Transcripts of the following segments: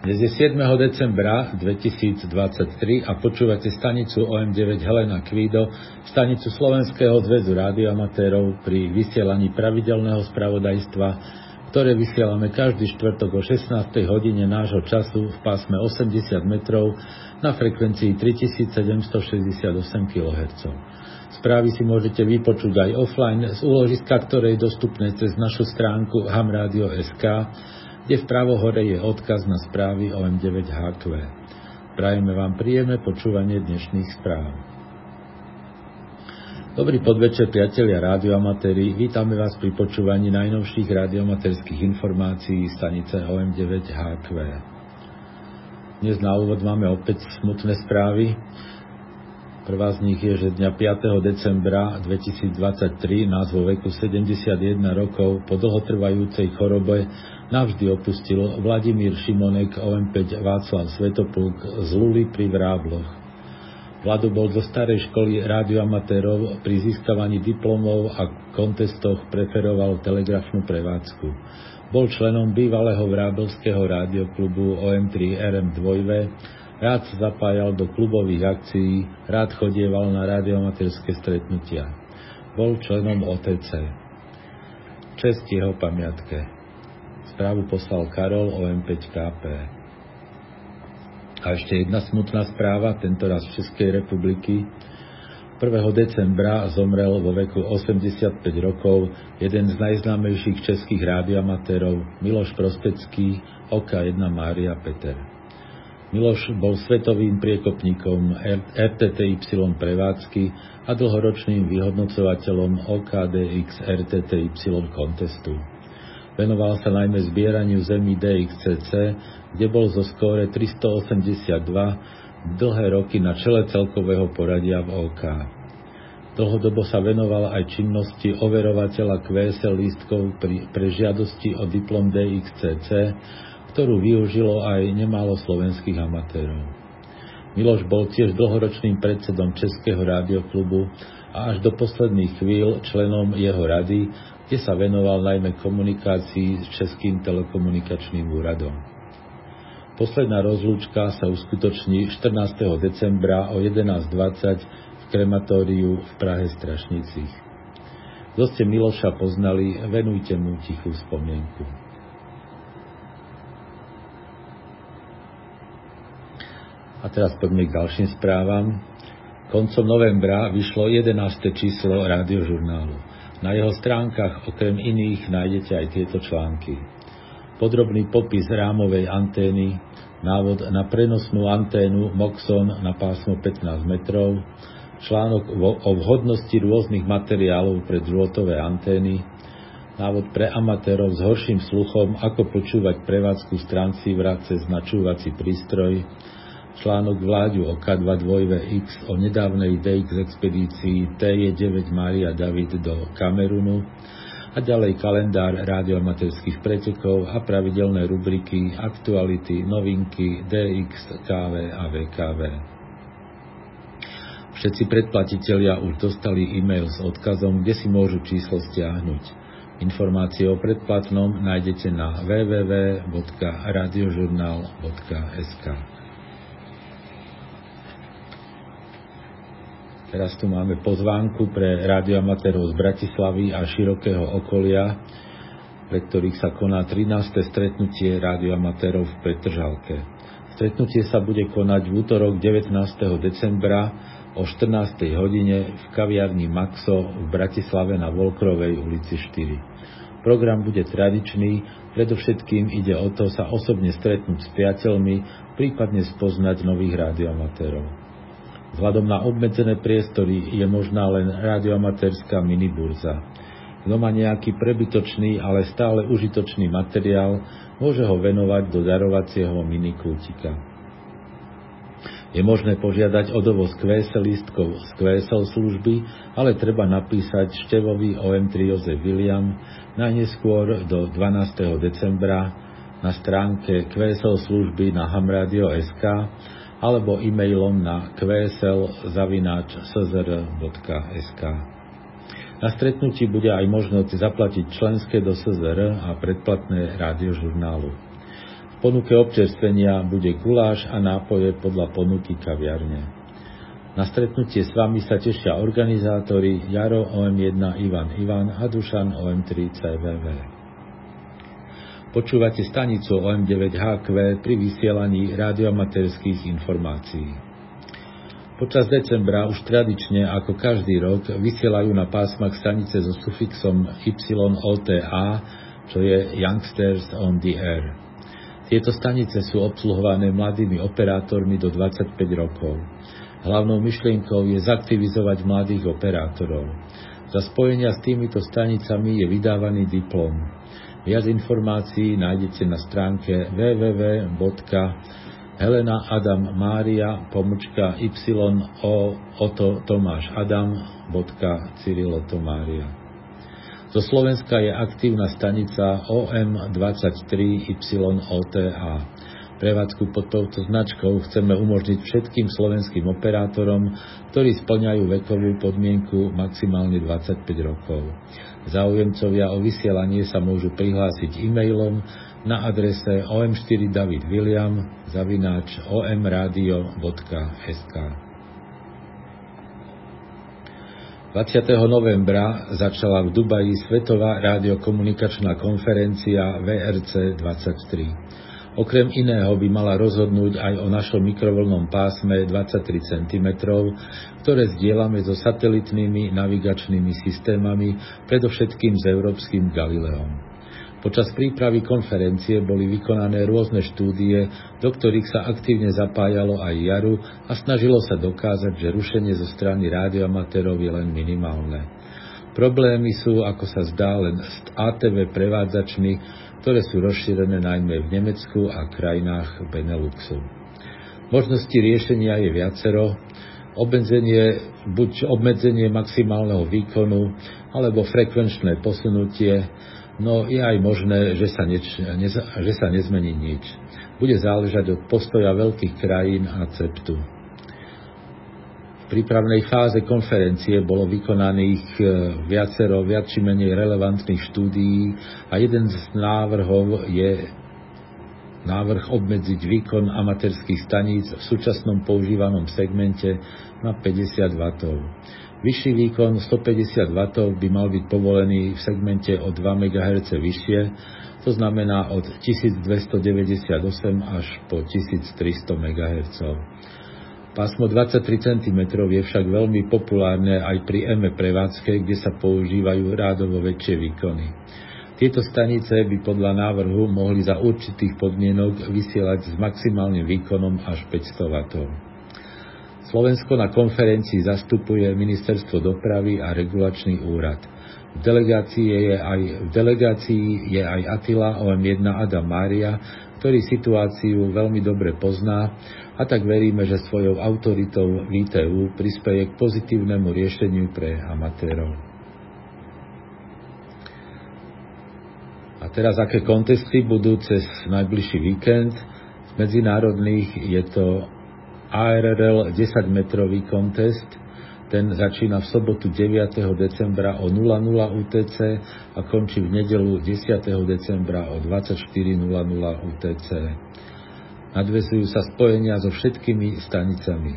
Dnes je 7. decembra 2023 a počúvate stanicu OM9 Helena Kvído, stanicu Slovenského zväzu rádioamatérov pri vysielaní pravidelného spravodajstva, ktoré vysielame každý štvrtok o 16. hodine nášho času v pásme 80 metrov na frekvencii 3768 kHz. Správy si môžete vypočuť aj offline z úložiska, ktoré je dostupné cez našu stránku hamradio.sk kde v pravo hore je odkaz na správy o M9HQ. Prajeme vám príjemné počúvanie dnešných správ. Dobrý podvečer, priatelia rádioamatéri. Vítame vás pri počúvaní najnovších rádioamatérských informácií stanice OM9HQ. Dnes na úvod máme opäť smutné správy. Prvá z nich je, že dňa 5. decembra 2023 nás vo veku 71 rokov po dlhotrvajúcej chorobe navždy opustil Vladimír Šimonek OM5 Václav Svetopluk z Luly pri Vrábloch. Vlado bol zo starej školy rádioamatérov pri získavaní diplomov a kontestoch preferoval telegrafnú prevádzku. Bol členom bývalého vrábelského rádioklubu OM3 RM2 Rád sa zapájal do klubových akcií, rád chodieval na radiomaterské stretnutia. Bol členom OTC. Čest jeho pamiatke. Správu poslal Karol OM5KP. A ešte jedna smutná správa, tentoraz z Českej republiky. 1. decembra zomrel vo veku 85 rokov jeden z najznámejších českých rádioamatérov Miloš Prostecký, OK1 Mária Peter. Miloš bol svetovým priekopníkom RTTY prevádzky a dlhoročným vyhodnocovateľom OKDX RTTY kontestu. Venoval sa najmä zbieraniu zemí DXCC, kde bol zo skóre 382 dlhé roky na čele celkového poradia v OK. Dlhodobo sa venoval aj činnosti overovateľa QSL lístkov pre žiadosti o diplom DXCC ktorú využilo aj nemálo slovenských amatérov. Miloš bol tiež dlhoročným predsedom Českého rádioklubu a až do posledných chvíľ členom jeho rady, kde sa venoval najmä komunikácii s Českým telekomunikačným úradom. Posledná rozlúčka sa uskutoční 14. decembra o 11.20 v krematóriu v Prahe Strašnicích. Kto ste Miloša poznali, venujte mu tichú spomienku. A teraz poďme k ďalším správam. Koncom novembra vyšlo 11. číslo rádiožurnálu. Na jeho stránkach okrem iných nájdete aj tieto články. Podrobný popis rámovej antény, návod na prenosnú anténu Moxon na pásmo 15 metrov, článok o vhodnosti rôznych materiálov pre drôtové antény, návod pre amatérov s horším sluchom, ako počúvať prevádzku stranci vrát cez načúvací prístroj, článok vláďu o K2-2X o nedávnej DX expedícii TJ9 Maria David do Kamerunu a ďalej kalendár radioamaterských pretekov a pravidelné rubriky Aktuality, Novinky, DX, KV a VKV. Všetci predplatitelia už dostali e-mail s odkazom, kde si môžu číslo stiahnuť. Informácie o predplatnom nájdete na www.radiožurnal.sk. Teraz tu máme pozvánku pre radioamatérov z Bratislavy a širokého okolia, pre ktorých sa koná 13. stretnutie radioamatérov v Petržalke. Stretnutie sa bude konať v útorok 19. decembra o 14. hodine v kaviarni Maxo v Bratislave na Volkrovej ulici 4. Program bude tradičný, predovšetkým ide o to sa osobne stretnúť s priateľmi, prípadne spoznať nových radioamatérov. Vzhľadom na obmedzené priestory je možná len radioamatérska miniburza. Kto má nejaký prebytočný, ale stále užitočný materiál, môže ho venovať do darovacieho minikútika. Je možné požiadať o dovoz QSL listkov z QSL služby, ale treba napísať števový OM3 Jozef William najneskôr do 12. decembra na stránke QSL služby na hamradio.sk alebo e-mailom na qsl.szr.sk. Na stretnutí bude aj možnosť zaplatiť členské do SZR a predplatné rádiožurnálu. V ponuke občerstvenia bude guláš a nápoje podľa ponuky kaviarne. Na stretnutie s vami sa tešia organizátori Jaro OM1 Ivan Ivan a Dušan OM3 CVV. Počúvate stanicu OM9HQ pri vysielaní radiomaterských informácií. Počas decembra už tradične, ako každý rok, vysielajú na pásmach stanice so sufixom YOTA, čo je Youngsters on the Air. Tieto stanice sú obsluhované mladými operátormi do 25 rokov. Hlavnou myšlienkou je zaktivizovať mladých operátorov. Za spojenia s týmito stanicami je vydávaný diplom. Viac informácií nájdete na stránke www.helenaadammaria pomočka y o tomáš adam.cyrilotomária. Zo Slovenska je aktívna stanica OM23YOTA. Prevádzku pod touto značkou chceme umožniť všetkým slovenským operátorom, ktorí splňajú vekovú podmienku maximálne 25 rokov. Záujemcovia o vysielanie sa môžu prihlásiť e-mailom na adrese om4davidwilliam zavináč omradio.sk 20. novembra začala v Dubaji Svetová rádiokomunikačná konferencia VRC 23. Okrem iného by mala rozhodnúť aj o našom mikrovlnom pásme 23 cm, ktoré zdieľame so satelitnými navigačnými systémami, predovšetkým s európskym Galileom. Počas prípravy konferencie boli vykonané rôzne štúdie, do ktorých sa aktívne zapájalo aj Jaru a snažilo sa dokázať, že rušenie zo strany rádioamatérov je len minimálne. Problémy sú, ako sa zdá, len s ATV prevádzačmi, ktoré sú rozšírené najmä v Nemecku a krajinách Beneluxu. Možnosti riešenia je viacero, obmedzenie, buď obmedzenie maximálneho výkonu, alebo frekvenčné posunutie, no je aj možné, že sa, neč, ne, že sa nezmení nič. Bude záležať od postoja veľkých krajín a ceptu. Prípravnej fáze konferencie bolo vykonaných e, viacero viac či menej relevantných štúdií a jeden z návrhov je návrh obmedziť výkon amatérských staníc v súčasnom používanom segmente na 50 W. Vyšší výkon 150 W by mal byť povolený v segmente o 2 MHz vyššie, to znamená od 1298 až po 1300 MHz. Pásmo 23 cm je však veľmi populárne aj pri EME prevádzke, kde sa používajú rádovo väčšie výkony. Tieto stanice by podľa návrhu mohli za určitých podmienok vysielať s maximálnym výkonom až 500 W. Slovensko na konferencii zastupuje Ministerstvo dopravy a regulačný úrad. V delegácii je aj, v delegácii je aj Attila OM1 Adam Mária, ktorý situáciu veľmi dobre pozná a tak veríme, že svojou autoritou VTU prispieje k pozitívnemu riešeniu pre amatérov. A teraz aké kontesty budú cez najbližší víkend? Z medzinárodných je to ARRL 10-metrový kontest, ten začína v sobotu 9. decembra o 00 UTC a končí v nedelu 10. decembra o 24.00 UTC. Nadvezujú sa spojenia so všetkými stanicami.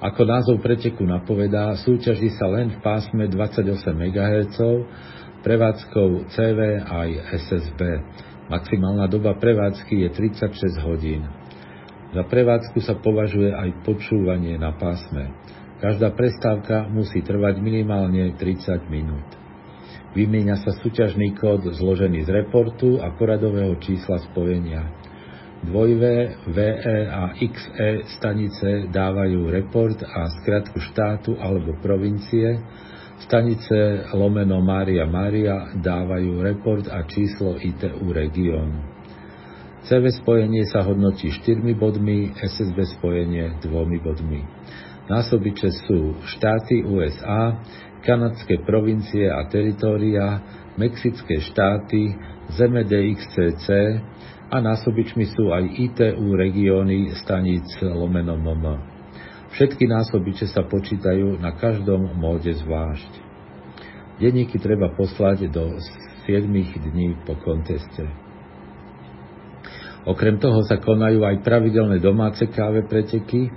Ako názov preteku napovedá, súťaží sa len v pásme 28 MHz, prevádzkou CV aj SSB. Maximálna doba prevádzky je 36 hodín. Za prevádzku sa považuje aj počúvanie na pásme. Každá prestávka musí trvať minimálne 30 minút. Vymieňa sa súťažný kód zložený z reportu a poradového čísla spojenia. Dvojvé, VE a XE stanice dávajú report a skratku štátu alebo provincie, Stanice lomeno Mária Mária dávajú report a číslo ITU regionu. CV spojenie sa hodnotí 4 bodmi, SSB spojenie 2 bodmi. Násobiče sú štáty USA, kanadské provincie a teritória, mexické štáty, zeme DXCC a násobičmi sú aj ITU regióny staníc lomeno MM. Všetky násobiče sa počítajú na každom móde zvlášť. Denníky treba poslať do 7 dní po konteste. Okrem toho sa konajú aj pravidelné domáce káve preteky.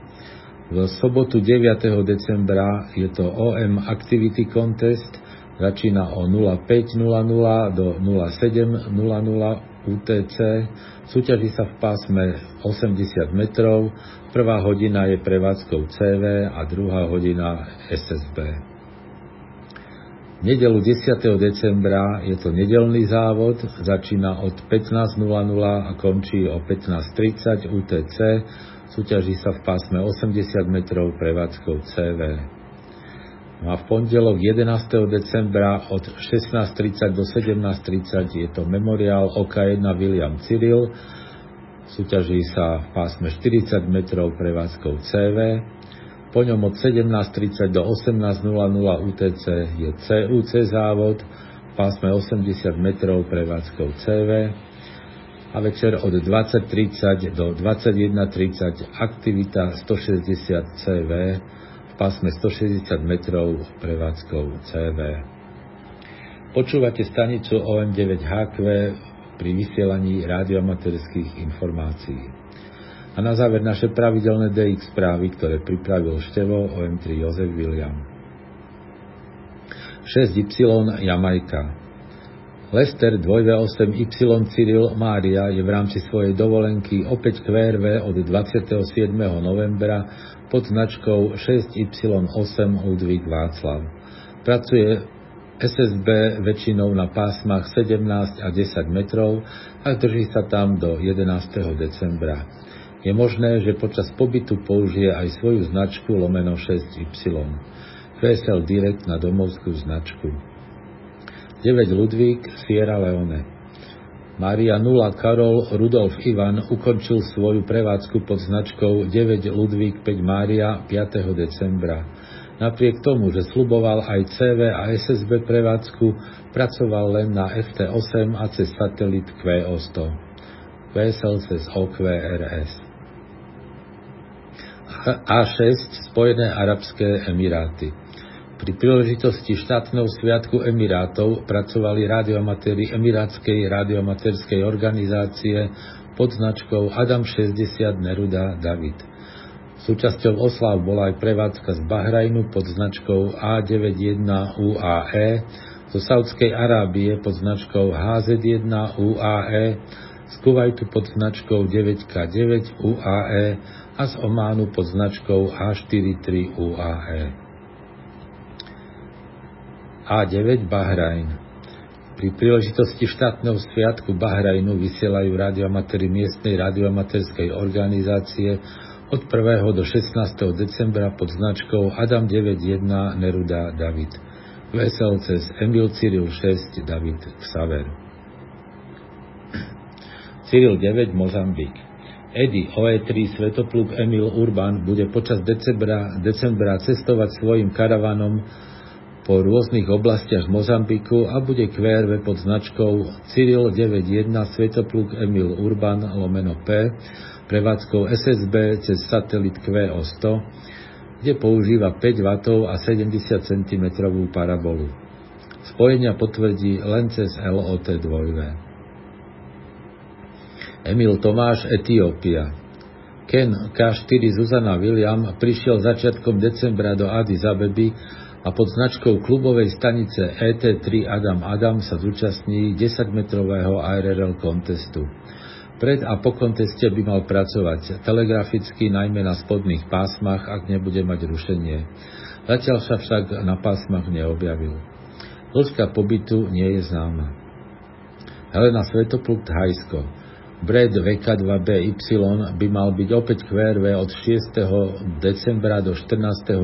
V sobotu 9. decembra je to OM Activity Contest, začína o 05.00 do 07.00 UTC, súťaží sa v pásme 80 metrov, prvá hodina je prevádzkou CV a druhá hodina SSB nedelu 10. decembra je to nedelný závod, začína od 15.00 a končí o 15.30 UTC, súťaží sa v pásme 80 metrov prevádzkou CV. No a v pondelok 11. decembra od 16.30 do 17.30 je to memoriál OK1 William Cyril, súťaží sa v pásme 40 metrov prevádzkou CV, po ňom od 17.30 do 18.00 UTC je CUC závod v pásme 80 metrov prevádzkou CV a večer od 20.30 do 21.30 aktivita 160 CV v pásme 160 metrov prevádzkou CV. Počúvate stanicu OM9HQ pri vysielaní radiomaterských informácií. A na záver naše pravidelné DX správy, ktoré pripravil števo OM3 Jozef William. 6Y Jamajka Lester 2V8Y Cyril Mária je v rámci svojej dovolenky opäť QRV od 27. novembra pod značkou 6Y8 Ludvík Václav. Pracuje SSB väčšinou na pásmach 17 a 10 metrov a drží sa tam do 11. decembra. Je možné, že počas pobytu použije aj svoju značku lomeno 6Y. VSL Direct na domovskú značku. 9 Ludvík, Sierra Leone. Maria 0 Karol Rudolf Ivan ukončil svoju prevádzku pod značkou 9 Ludvík 5 Mária 5. decembra. Napriek tomu, že sluboval aj CV a SSB prevádzku, pracoval len na FT8 a cez satelit QO100. VSL cez OQRS. A6 Spojené arabské emiráty. Pri príležitosti štátneho sviatku Emirátov pracovali radioamatéri Emirátskej radioamatérskej organizácie pod značkou Adam 60 Neruda David. Súčasťou oslav bola aj prevádzka z Bahrajnu pod značkou A91 UAE, zo Saudskej Arábie pod značkou HZ1 UAE, z Kuwaitu pod značkou 9K9 UAE a z Ománu pod značkou A43 UAE. A9 Bahrajn Pri príležitosti štátneho sviatku Bahrajnu vysielajú radioamatéri miestnej radioamatérskej organizácie od 1. do 16. decembra pod značkou Adam 91 Neruda David. Vesel cez Emil Cyril 6 David Xaver. Cyril 9 Mozambik Edy OE3 Svetopluk Emil Urban bude počas decembra, decembra cestovať svojim karavanom po rôznych oblastiach Mozambiku a bude QRV pod značkou Cyril 91 Svetopluk Emil Urban lomeno P prevádzkou SSB cez satelit QO100, kde používa 5 W a 70 cm parabolu. Spojenia potvrdí len cez LOT 2. Emil Tomáš, Etiópia. Ken K4 Zuzana William prišiel začiatkom decembra do Addis Abeby a pod značkou klubovej stanice ET3 Adam Adam sa zúčastní 10-metrového IRL kontestu. Pred a po konteste by mal pracovať telegraficky najmä na spodných pásmach, ak nebude mať rušenie. Zatiaľ sa však na pásmach neobjavil. Dĺžka pobytu nie je známa. Helena Svetopluk Thajsko Brad VK2BY by mal byť opäť QRV od 6. decembra do 14.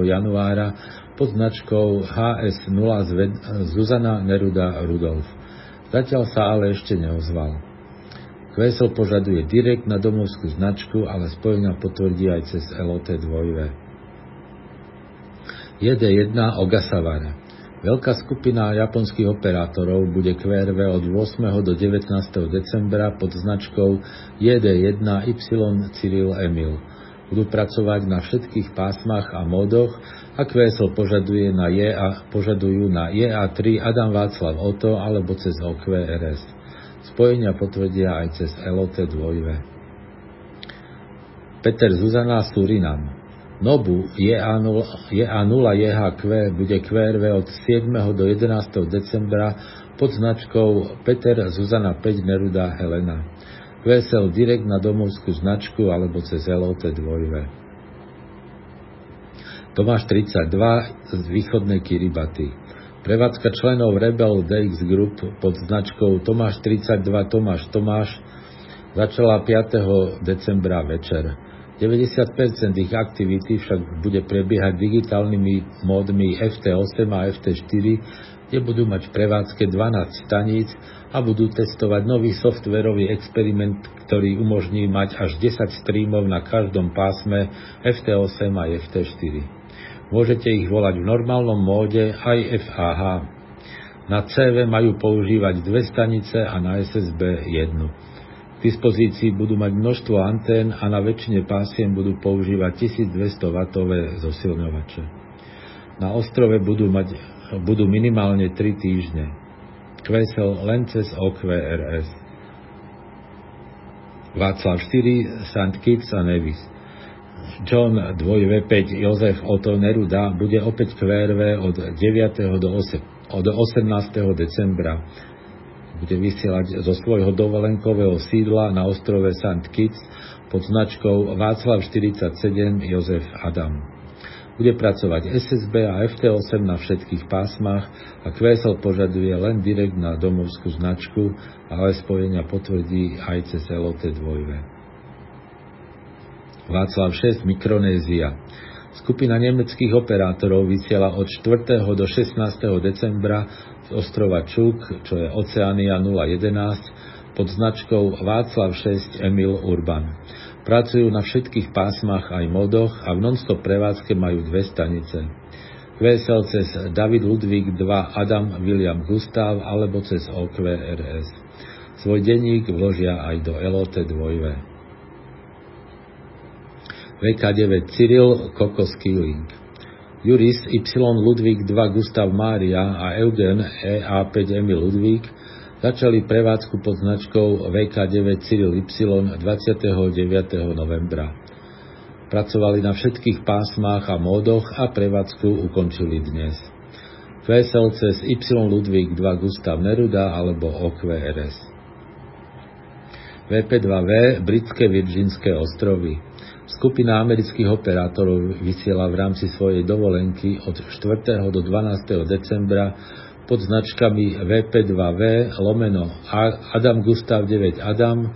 januára pod značkou HS0 Zuzana Neruda Rudolf. Zatiaľ sa ale ešte neozval. Kvesel požaduje direkt na domovskú značku, ale spojenia potvrdí aj cez LOT 2. JD1 Ogasawara Veľká skupina japonských operátorov bude QRV od 8. do 19. decembra pod značkou JD1Y Cyril Emil. Budú pracovať na všetkých pásmach a módoch a QSL požaduje na JA, požadujú na JA3 Adam Václav Oto alebo cez OQRS. Spojenia potvrdia aj cez LOT 2. Peter Zuzana Surinam. Nobu JA0, JA0 JHQ bude QRV od 7. do 11. decembra pod značkou Peter Zuzana 5 Neruda Helena. QSL direkt na domovskú značku alebo cez LOT 2. Tomáš 32 z východnej Kiribati. Prevádzka členov Rebel DX Group pod značkou Tomáš 32 Tomáš Tomáš začala 5. decembra večer. 90% ich aktivity však bude prebiehať digitálnymi módmi FT8 a FT4, kde budú mať v prevádzke 12 staníc a budú testovať nový softverový experiment, ktorý umožní mať až 10 streamov na každom pásme FT8 a FT4. Môžete ich volať v normálnom móde aj FAH. Na CV majú používať dve stanice a na SSB jednu. K dispozícii budú mať množstvo antén a na väčšine pásiem budú používať 1200 W zosilňovače. Na ostrove budú, mať, budú minimálne 3 týždne. Kvesel len cez OQRS. Václav 4, St. Kitts a Nevis. John 2V5 Jozef Otto Neruda bude opäť QRV od 9. do 8, od 18. decembra bude vysielať zo svojho dovolenkového sídla na ostrove St. Kitts pod značkou Václav 47 Jozef Adam. Bude pracovať SSB a FT8 na všetkých pásmach a QSL požaduje len direkt na domovskú značku, ale spojenia potvrdí aj cez LOT 2. Václav 6 Mikronézia Skupina nemeckých operátorov vysiela od 4. do 16. decembra z ostrova Čuk, čo je Oceania 011, pod značkou Václav 6 Emil Urban. Pracujú na všetkých pásmach aj modoch a v nonstop prevádzke majú dve stanice. QSL cez David Ludvík 2 Adam William Gustav alebo cez OQRS. Svoj denník vložia aj do LOT 2. VK9 Cyril Kokos Killing. Juris Y Ludvík 2 Gustav Mária a Eugen EA5 Emil Ludvík začali prevádzku pod značkou VK9 Cyril Y 29. novembra. Pracovali na všetkých pásmách a módoch a prevádzku ukončili dnes. VSL cez Y Ludvík 2 Gustav Neruda alebo OQRS. VP2V Britské Virginské ostrovy Skupina amerických operátorov vysiela v rámci svojej dovolenky od 4. do 12. decembra pod značkami VP2V lomeno Adam Gustav 9 Adam,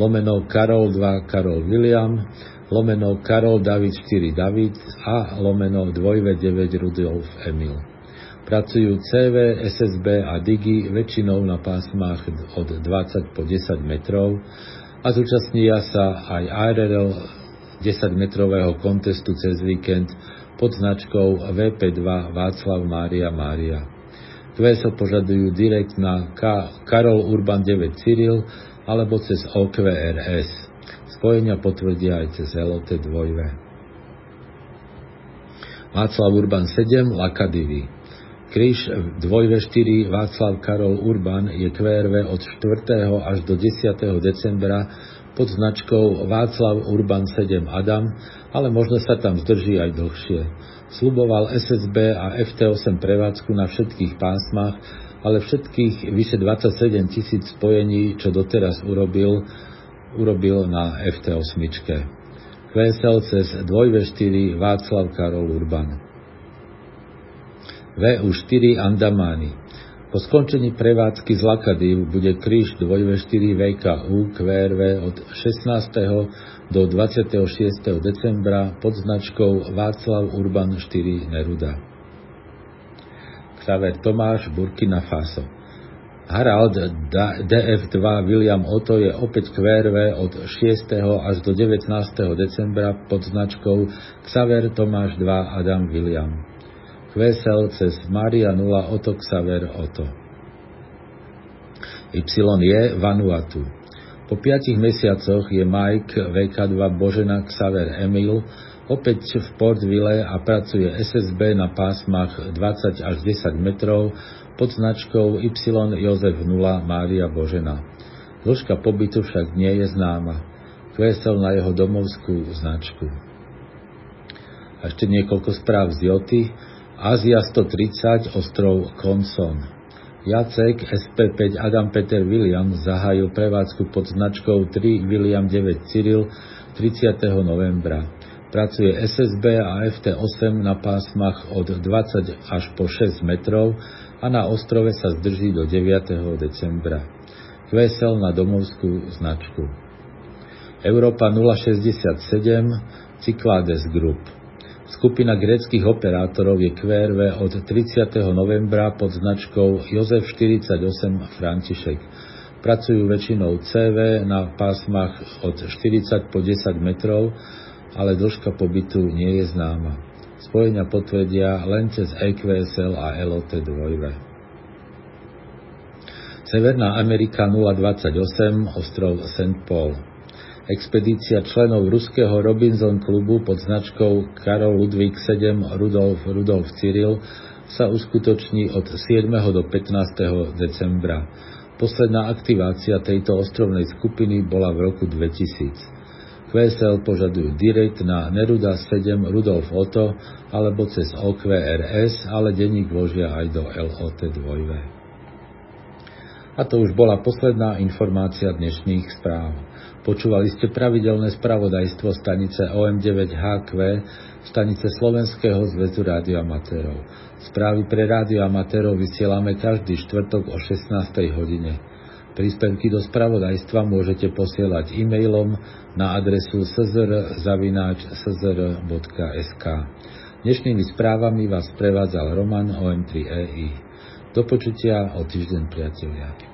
lomeno Karol 2 Karol William, lomeno Karol David 4 David a lomeno 2V9 Rudolf Emil. Pracujú CV, SSB a Digi väčšinou na pásmach od 20 po 10 metrov a zúčastnia sa aj ARL 10-metrového kontestu cez víkend pod značkou VP2 Václav Mária Mária. QSO požadujú direkt na K- Karol Urban 9 Cyril alebo cez OQRS. Spojenia potvrdia aj cez LOT 2. Václav Urban 7 Lakadivy. Kríž 2V4 Václav Karol Urban je QRV od 4. až do 10. decembra pod značkou Václav Urban 7 Adam, ale možno sa tam zdrží aj dlhšie. Sluboval SSB a FT8 prevádzku na všetkých pásmach, ale všetkých vyše 27 tisíc spojení, čo doteraz urobil, urobil na FT8. QSL cez 2V4 Václav Karol Urban. VU4 Andamány po skončení prevádzky z Lakadiv bude kríž 2V4 VKU QRV od 16. do 26. decembra pod značkou Václav Urban 4 Neruda. Xaver Tomáš Burkina Faso Harald DF2 William Otto je opäť QRV od 6. až do 19. decembra pod značkou Xaver Tomáš 2 Adam William. Kvesel cez Maria 0 Oto Xaver Oto. Y Vanuatu. Po piatich mesiacoch je Mike VK2 Božena Xaver Emil opäť v Portville a pracuje SSB na pásmach 20 až 10 metrov pod značkou Y Jozef 0 Mária Božena. Dĺžka pobytu však nie je známa. Kvesel na jeho domovskú značku. A ešte niekoľko správ z Joty. Ázia 130, ostrov Conson. Jacek SP5 Adam Peter William zahájil prevádzku pod značkou 3 William 9 Cyril 30. novembra. Pracuje SSB a FT8 na pásmach od 20 až po 6 metrov a na ostrove sa zdrží do 9. decembra. Kvesel na domovskú značku. Európa 067 Cyklades Group. Skupina gréckých operátorov je QRV od 30. novembra pod značkou Jozef 48 František. Pracujú väčšinou CV na pásmach od 40 po 10 metrov, ale dĺžka pobytu nie je známa. Spojenia potvrdia len cez EQSL a LOT 2. Severná Amerika 028, ostrov St. Paul. Expedícia členov ruského Robinson klubu pod značkou Karol Ludvík 7 Rudolf Rudolf Cyril sa uskutoční od 7. do 15. decembra. Posledná aktivácia tejto ostrovnej skupiny bola v roku 2000. QSL požadujú direkt na Neruda 7 Rudolf Otto alebo cez OQRS, ale denník vložia aj do LOT 2. A to už bola posledná informácia dnešných správ. Počúvali ste pravidelné spravodajstvo stanice OM9HQ, stanice Slovenského zväzu rádioamatérov. Správy pre rádioamatérov vysielame každý štvrtok o 16. hodine. Príspevky do spravodajstva môžete posielať e-mailom na adresu szr.sk. Dnešnými správami vás prevádzal Roman OM3EI. Do počutia o týždeň, priatelia.